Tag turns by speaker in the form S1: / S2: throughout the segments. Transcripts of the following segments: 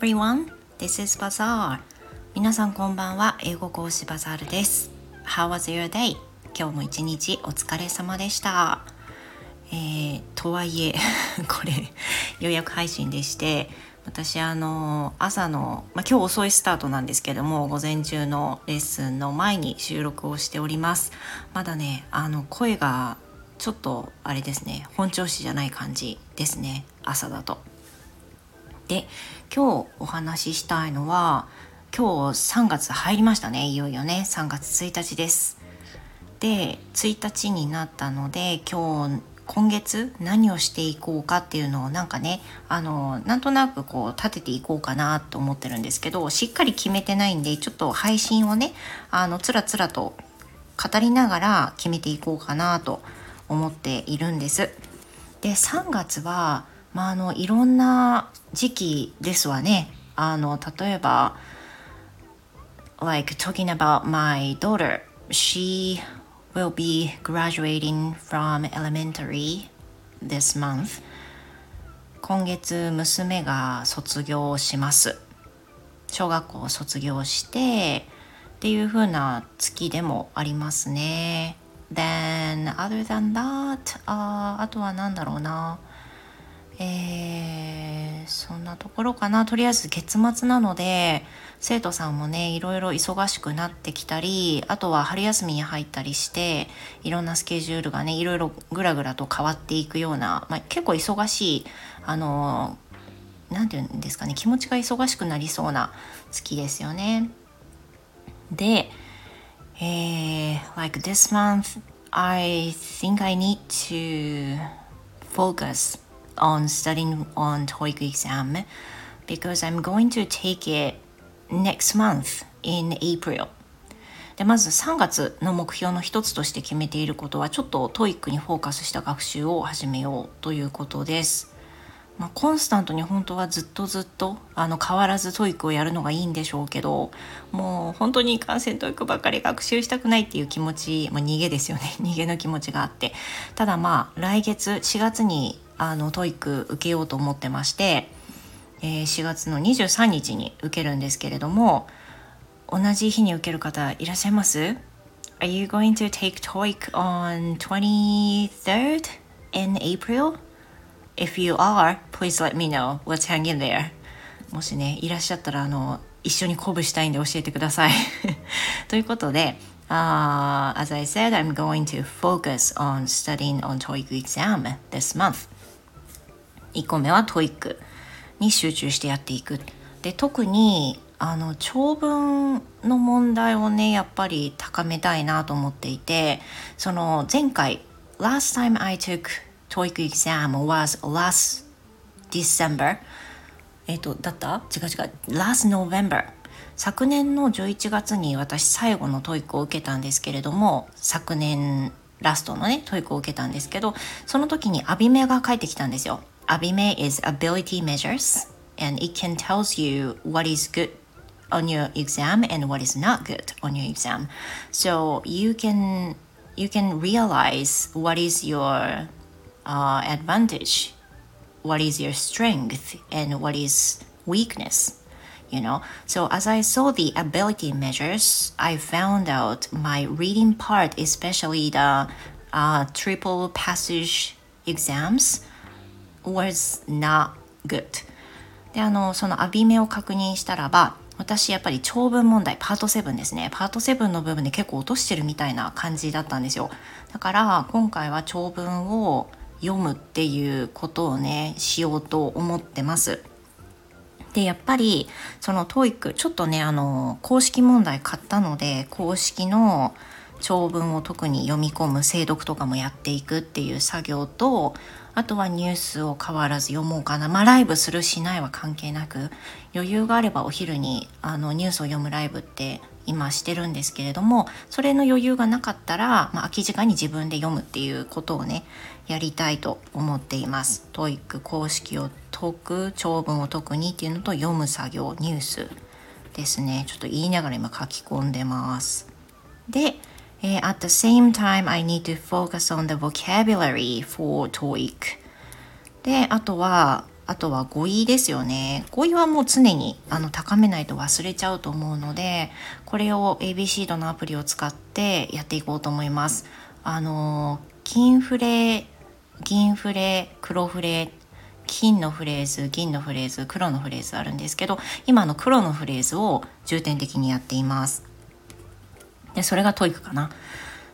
S1: everyone, this is Bazaar. 皆さんこんばんは、英語講師バザールです。How was your day? 今日も一日お疲れ様でした。えー、とはいえ これ予約配信でして私あの朝の、まあ、今日遅いスタートなんですけども午前中のレッスンの前に収録をしておりますまだねあの声がちょっとあれですね本調子じゃない感じですね朝だとで今日お話ししたいのは今日3月入りましたね。いよいよね。3月1日です。で1日になったので今日今月何をしていこうかっていうのをなんかねあのなんとなくこう立てていこうかなと思ってるんですけどしっかり決めてないんでちょっと配信をねあのつらつらと語りながら決めていこうかなと思っているんです。で3月はまあ、あのいろんな時期ですわね。あの例えば like talking about my daughter she will be graduating from elementary this month 今月娘が卒業します小学校を卒業してっていう風な月でもありますね then other than that ああとは何だろうなえー、そんなところかなとりあえず月末なので生徒さんもねいろいろ忙しくなってきたりあとは春休みに入ったりしていろんなスケジュールがねいろいろぐらぐらと変わっていくような、まあ、結構忙しいあの何て言うんですかね気持ちが忙しくなりそうな月ですよね。で、えー、like this month I think I need to focus on studying on TOEIC exam because I'm going to take it next month in April. でまず3月の目標の一つとして決めていることはちょっと TOEIC にフォーカスした学習を始めようということです。まあ、コンスタントに本当はずっとずっとあの変わらず TOEIC をやるのがいいんでしょうけどもう本当に感染 TOEIC ばっかり学習したくないっていう気持ち、まあ、逃げですよね。逃げの気持ちがあって。ただまあ来月4月にあの TOEIC 受けようと思ってまして、えー、4月の23日に受けるんですけれども同じ日に受ける方いらっしゃいます Are you going to take TOEIC on 23rd in April? If you are, please let me know. Let's hang in there. もしね、いらっしゃったら、あの、一緒に鼓舞したいんで教えてください。ということで、uh, as I said, I'm going to focus on studying on TOEIC exam this month. 1個目は TOEIC に集中してやっていく。で特にあの長文の問題をねやっぱり高めたいなと思っていてその前回 last time I took TOEIC exam was last December えっとだった？違う違う。last November 昨年の11月に私最後の TOEIC を受けたんですけれども昨年ラストのね TOEIC を受けたんですけどその時にアビメが返ってきたんですよ。Abime is ability measures and it can tells you what is good on your exam and what is not good on your exam. So you can you can realize what is your uh, advantage, what is your strength, and what is weakness. You know, so as I saw the ability measures, I found out my reading part, especially the uh, triple passage exams, was not good. であのそのアビメを確認したらば私やっぱり長文問題パート7ですね。パート7の部分で結構落としてるみたいな感じだったんですよ。だから今回は長文を読むっていうことをねしようと思ってます。でやっぱりその TOEIC ちょっとねあの公式問題買ったので公式の長文を特に読み込む精読とかもやっていくっていう作業とあとはニュースを変わらず読もうかなまあライブするしないは関係なく余裕があればお昼にあのニュースを読むライブって今してるんですけれどもそれの余裕がなかったら、まあ、空き時間に自分で読むっていうことをねやりたいと思っています。 TOEIC 公式を解く長文を解くにっていうのと読む作業ニュースですねちょっと言いながら今書き込んでます。で at the same time, I need to focus on the vocabulary for TOEIC. で、あとは、あとは語彙ですよね。語彙はもう常にあの高めないと忘れちゃうと思うのでこれを ABC のアプリを使ってやっていこうと思います。あの金フレ銀フレ黒フレ金のフレーズ銀のフレーズ黒のフレーズあるんですけど今の黒のフレーズを重点的にやっています。でそれが TOEIC かな。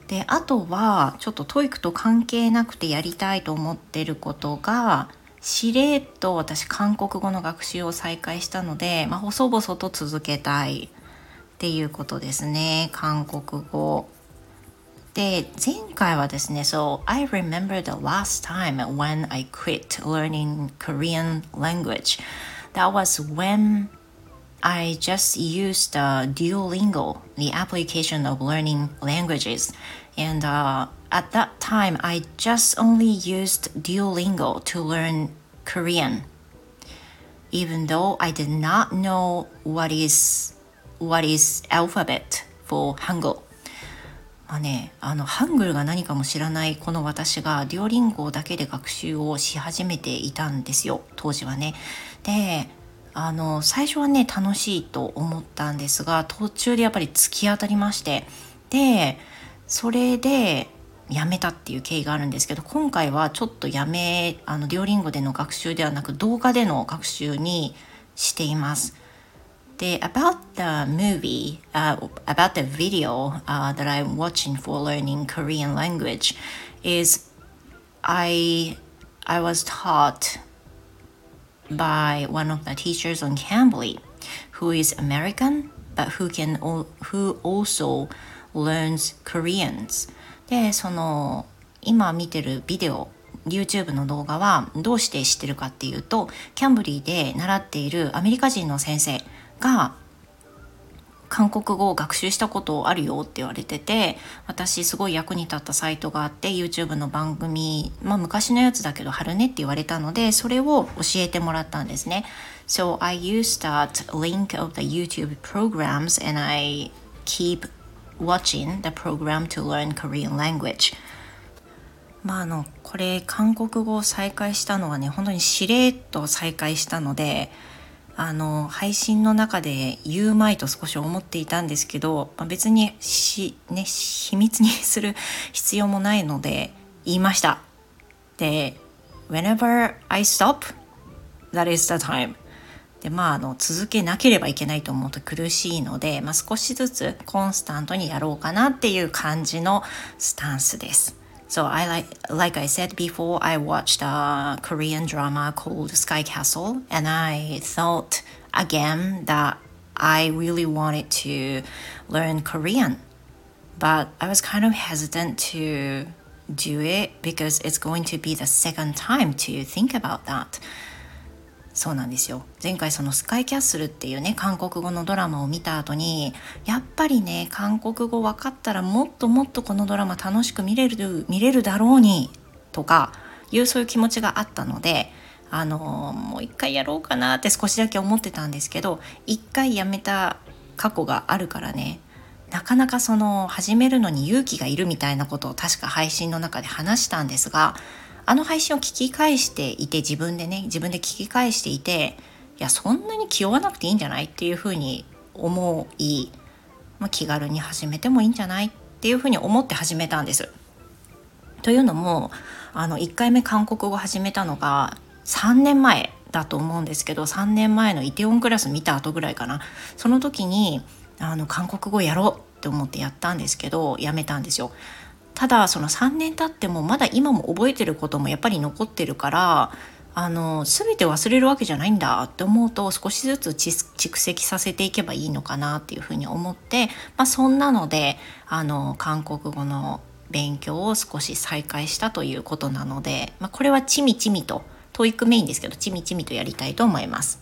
S1: であとはちょっと TOEIC と関係なくてやりたいと思ってることがしれっと私韓国語の学習を再開したので、まあ、細々と続けたいっていうことですね。韓国語。で前回はですね So I remember the last time when I quit learning Korean language. That was when I just used uh, Duolingo, the application of learning languages. And uh, at that time, I just only used Duolingo to learn Korean. Even though I did not know what is what is alphabet for Hangul. まあね、あのハングルが何かも知らないこの私がデュオリンゴだけで学習をし始めていたんですよ当時はね。であの最初はね楽しいと思ったんですが途中でやっぱり突き当たりましてでそれでやめたっていう経緯があるんですけど今回はちょっとやめあのデュオリンゴでの学習ではなく動画での学習にしています。で about the movie、uh, about the video、uh, that I'm watching for learning Korean language is I I was taught by one of the teachers on Cambly who is American but who can who also learns Koreans でその今見てるビデオ YouTube の動画はどうして知ってるかっていうとキャンブリーで習っているアメリカ人の先生が韓国語を学習したことあるよって言われてて私すごい役に立ったサイトがあって YouTube の番組まあ昔のやつだけど貼るねって言われたのでそれを教えてもらったんですね。So I use that link of the YouTube programs and I keep watching the program to learn Korean language. まああのこれ韓国語を再開したのはね本当にしれっと再開したのであの配信の中で言うまいと少し思っていたんですけど、まあ、別にし、ね、秘密にする必要もないので言いました。で、whenever I stop, that is the time. でまあ、あの続けなければいけないと思うと苦しいので、まあ、少しずつコンスタントにやろうかなっていう感じのスタンスです。So I like like I said before, I watched a Korean drama called Sky Castle, and I thought again that I really wanted to learn Korean, but I was kind of hesitant to do it because it's going to be the second time to think about that. そうなんですよ。前回そのスカイキャッスルっていうね韓国語のドラマを見た後にやっぱりね韓国語分かったらもっともっとこのドラマ楽しく見れる見れるだろうにとかいうそういう気持ちがあったのであのもう一回やろうかなって少しだけ思ってたんですけど一回やめた過去があるからねなかなかその始めるのに勇気がいるみたいなことを確か配信の中で話したんですがあの配信を聞き返していて自分でね自分で聞き返していていやそんなに気負わなくていいんじゃないっていうふうに思い、まあ、気軽に始めてもいいんじゃないっていうふうに思って始めたんです。というのもあの1回目韓国語始めたのが3年前だと思うんですけど3年前のイテウォンクラス見た後ぐらいかなその時にあの韓国語やろうって思ってやったんですけどやめたんですよ。ただその3年経ってもまだ今も覚えてることもやっぱり残ってるからあの全て忘れるわけじゃないんだって思うと少しずつ蓄積させていけばいいのかなっていうふうに思って、まあ、そんなのであの韓国語の勉強を少し再開したということなので、まあ、これはちみちみと TOEIC メインですけどちみちみとやりたいと思います。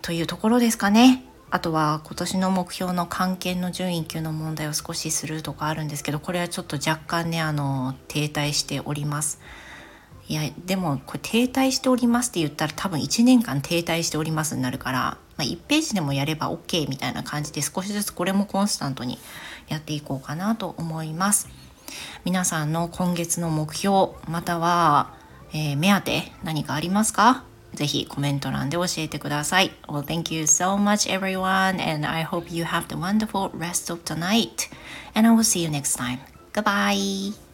S1: というところですかね。あとは今年の目標の関係の準位級の問題を少しするとかあるんですけどこれはちょっと若干ねあの停滞しております。いやでもこれ停滞しておりますって言ったら多分1年間停滞しておりますになるから、まあ、1ページでもやれば OK みたいな感じで少しずつこれもコンスタントにやっていこうかなと思います。皆さんの今月の目標または、えー、目当て何かありますか？ぜひコメント欄で教えてください。Well, thank you so much everyone and I hope you have the wonderful rest of the night and I will see you next time. Goodbye!